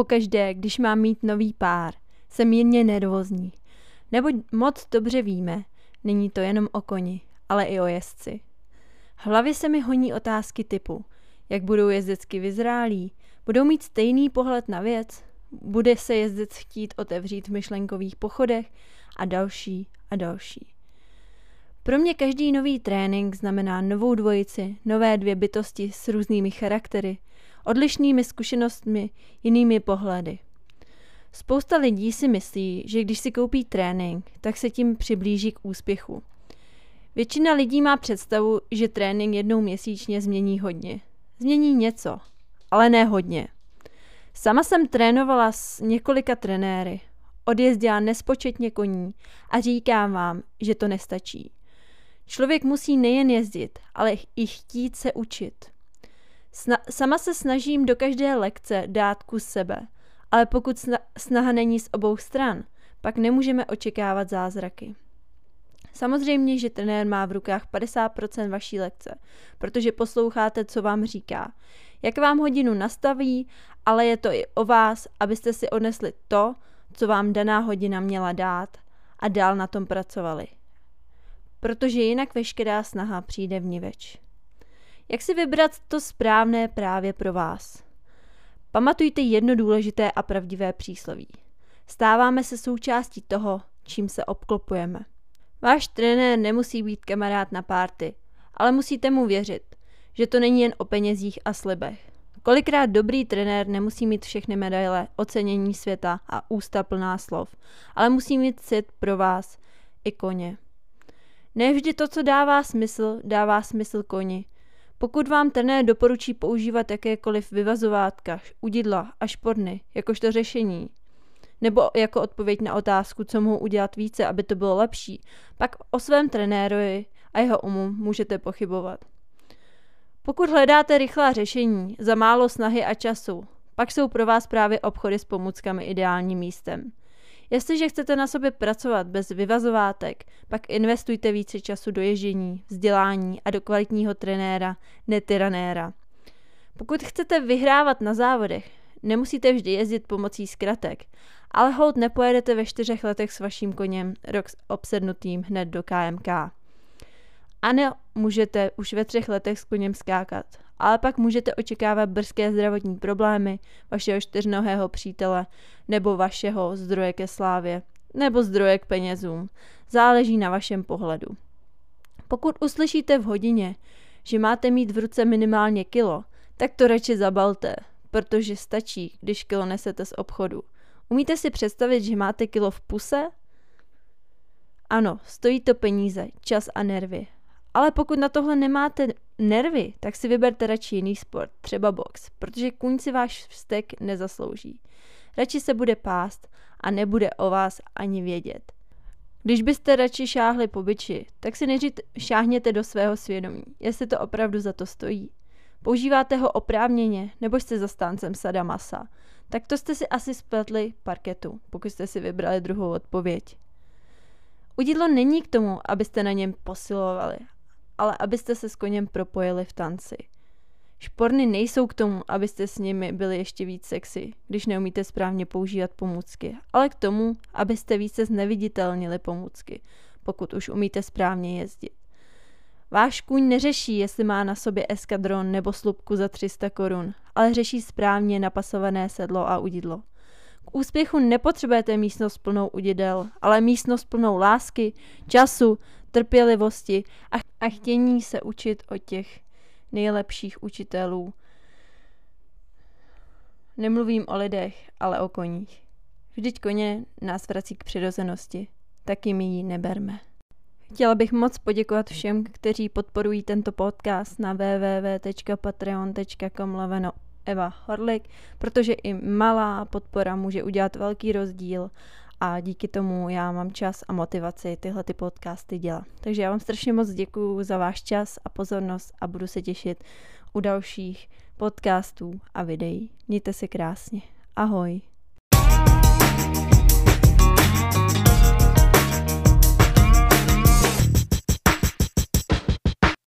pokaždé, když mám mít nový pár, jsem mírně nervózní. Nebo moc dobře víme, není to jenom o koni, ale i o jezdci. V hlavě se mi honí otázky typu, jak budou jezdecky vyzrálí, budou mít stejný pohled na věc, bude se jezdec chtít otevřít v myšlenkových pochodech a další a další. Pro mě každý nový trénink znamená novou dvojici, nové dvě bytosti s různými charaktery, odlišnými zkušenostmi, jinými pohledy. Spousta lidí si myslí, že když si koupí trénink, tak se tím přiblíží k úspěchu. Většina lidí má představu, že trénink jednou měsíčně změní hodně. Změní něco, ale ne hodně. Sama jsem trénovala s několika trenéry, odjezdila nespočetně koní a říkám vám, že to nestačí. Člověk musí nejen jezdit, ale i chtít se učit. Sna- sama se snažím do každé lekce dát kus sebe, ale pokud sna- snaha není z obou stran, pak nemůžeme očekávat zázraky. Samozřejmě, že trenér má v rukách 50% vaší lekce, protože posloucháte, co vám říká. Jak vám hodinu nastaví, ale je to i o vás, abyste si odnesli to, co vám daná hodina měla dát a dál na tom pracovali. Protože jinak veškerá snaha přijde v niveč. Jak si vybrat to správné právě pro vás? Pamatujte jedno důležité a pravdivé přísloví. Stáváme se součástí toho, čím se obklopujeme. Váš trenér nemusí být kamarád na párty, ale musíte mu věřit, že to není jen o penězích a slibech. Kolikrát dobrý trenér nemusí mít všechny medaile, ocenění světa a ústa plná slov, ale musí mít cit pro vás i koně. Nevždy to, co dává smysl, dává smysl koni. Pokud vám trenér doporučí používat jakékoliv vyvazovátka, udidla a šporny jakožto řešení, nebo jako odpověď na otázku, co mohu udělat více, aby to bylo lepší, pak o svém trenérovi a jeho umu můžete pochybovat. Pokud hledáte rychlá řešení za málo snahy a času, pak jsou pro vás právě obchody s pomůckami ideálním místem. Jestliže chcete na sobě pracovat bez vyvazovátek, pak investujte více času do ježdění, vzdělání a do kvalitního trenéra, ne tyranéra. Pokud chcete vyhrávat na závodech, nemusíte vždy jezdit pomocí zkratek, ale hold nepojedete ve čtyřech letech s vaším koněm rok obsednutým hned do KMK. Ano, můžete už ve třech letech s koněm skákat, ale pak můžete očekávat brzké zdravotní problémy vašeho čtyřnohého přítele nebo vašeho zdroje ke slávě nebo zdroje k penězům. Záleží na vašem pohledu. Pokud uslyšíte v hodině, že máte mít v ruce minimálně kilo, tak to radši zabalte, protože stačí, když kilo nesete z obchodu. Umíte si představit, že máte kilo v puse? Ano, stojí to peníze, čas a nervy. Ale pokud na tohle nemáte nervy, tak si vyberte radši jiný sport, třeba box, protože kůň si váš vztek nezaslouží. Radši se bude pást a nebude o vás ani vědět. Když byste radši šáhli po byči, tak si nejdřív šáhněte do svého svědomí, jestli to opravdu za to stojí. Používáte ho oprávněně, nebo jste zastáncem sada masa, tak to jste si asi spletli parketu, pokud jste si vybrali druhou odpověď. Udidlo není k tomu, abyste na něm posilovali, ale abyste se s koněm propojili v tanci. Šporny nejsou k tomu, abyste s nimi byli ještě víc sexy, když neumíte správně používat pomůcky, ale k tomu, abyste více zneviditelnili pomůcky, pokud už umíte správně jezdit. Váš kůň neřeší, jestli má na sobě eskadron nebo slupku za 300 korun, ale řeší správně napasované sedlo a udidlo. K úspěchu nepotřebujete místnost plnou udidel, ale místnost plnou lásky, času, trpělivosti a, a chtění se učit od těch nejlepších učitelů. Nemluvím o lidech, ale o koních. Vždyť koně nás vrací k přirozenosti, taky my ji neberme. Chtěla bych moc poděkovat všem, kteří podporují tento podcast na www.patreon.com lomeno Eva Horlik, protože i malá podpora může udělat velký rozdíl a díky tomu já mám čas a motivaci tyhle ty podcasty dělat. Takže já vám strašně moc děkuju za váš čas a pozornost a budu se těšit u dalších podcastů a videí. Mějte se krásně. Ahoj.